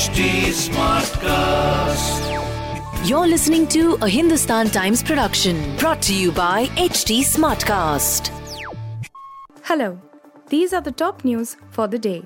HT Smartcast. You're listening to a Hindustan Times production brought to you by HT Smartcast. Hello, these are the top news for the day.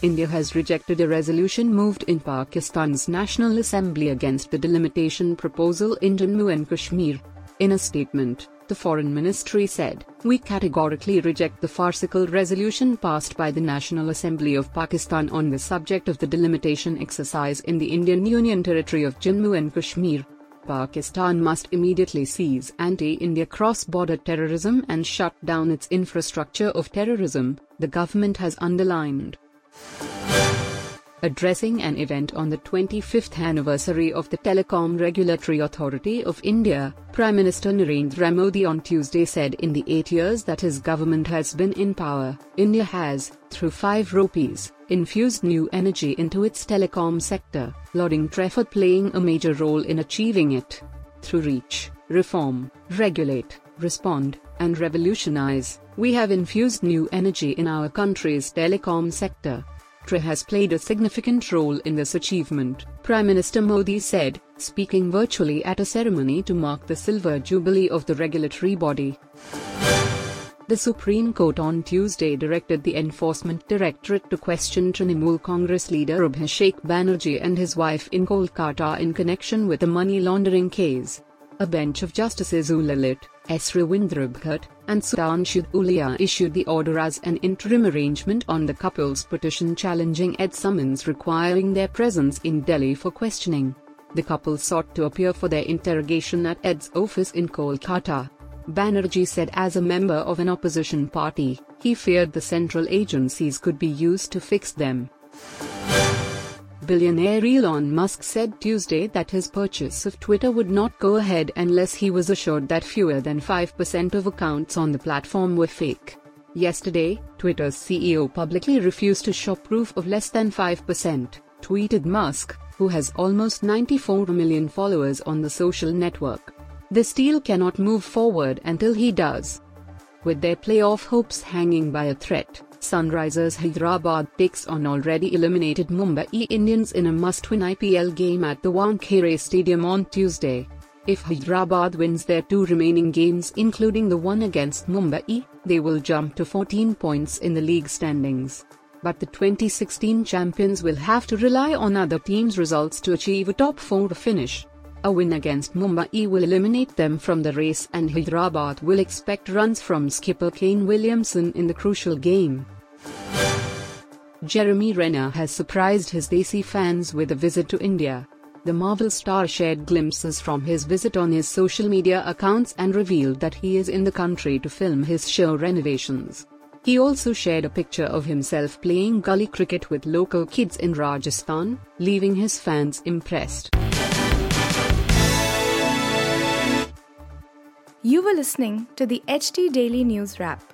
India has rejected a resolution moved in Pakistan's National Assembly against the delimitation proposal in Jammu and Kashmir. In a statement, the Foreign Ministry said, We categorically reject the farcical resolution passed by the National Assembly of Pakistan on the subject of the delimitation exercise in the Indian Union territory of Jammu and Kashmir. Pakistan must immediately cease anti-India cross-border terrorism and shut down its infrastructure of terrorism, the government has underlined. Addressing an event on the 25th anniversary of the Telecom Regulatory Authority of India, Prime Minister Narendra Modi on Tuesday said in the eight years that his government has been in power, India has, through five rupees, infused new energy into its telecom sector, lauding TRAI for playing a major role in achieving it. Through reach, reform, regulate, respond, and revolutionize, we have infused new energy in our country's telecom sector. TRAI has played a significant role in this achievement, Prime Minister Modi said, speaking virtually at a ceremony to mark the silver jubilee of the regulatory body. The Supreme Court on Tuesday directed the Enforcement Directorate to question Trinamool Congress leader Abhishek Banerjee and his wife in Kolkata in connection with a money laundering case. A bench of Justices UU Lalit, S. Ravindra Bhatt, and Sudhanshu Dhulia issued the order as an interim arrangement on the couple's petition challenging ED summons requiring their presence in Delhi for questioning. The couple sought to appear for their interrogation at ED's office in Kolkata. Banerjee said as a member of an opposition party, he feared the central agencies could be used to fix them. Billionaire Elon Musk said Tuesday that his purchase of Twitter would not go ahead unless he was assured that fewer than 5% of accounts on the platform were fake. Yesterday, Twitter's CEO publicly refused to show proof of less than 5%, tweeted Musk, who has almost 94 million followers on the social network. This deal cannot move forward until he does. With their playoff hopes hanging by a thread, Sunrisers Hyderabad takes on already eliminated Mumbai Indians in a must-win IPL game at the Wankhede Stadium on Tuesday. If Hyderabad wins their two remaining games including the one against Mumbai, they will jump to 14 points in the league standings. But the 2016 champions will have to rely on other teams' results to achieve a top 4 finish. A win against Mumbai will eliminate them from the race and Hyderabad will expect runs from skipper Kane Williamson in the crucial game. Jeremy Renner has surprised his Desi fans with a visit to India. The Marvel star shared glimpses from his visit on his social media accounts and revealed that he is in the country to film his show Rennervations. He also shared a picture of himself playing gully cricket with local kids in Rajasthan, leaving his fans impressed. You were listening to the HT Daily News Wrap,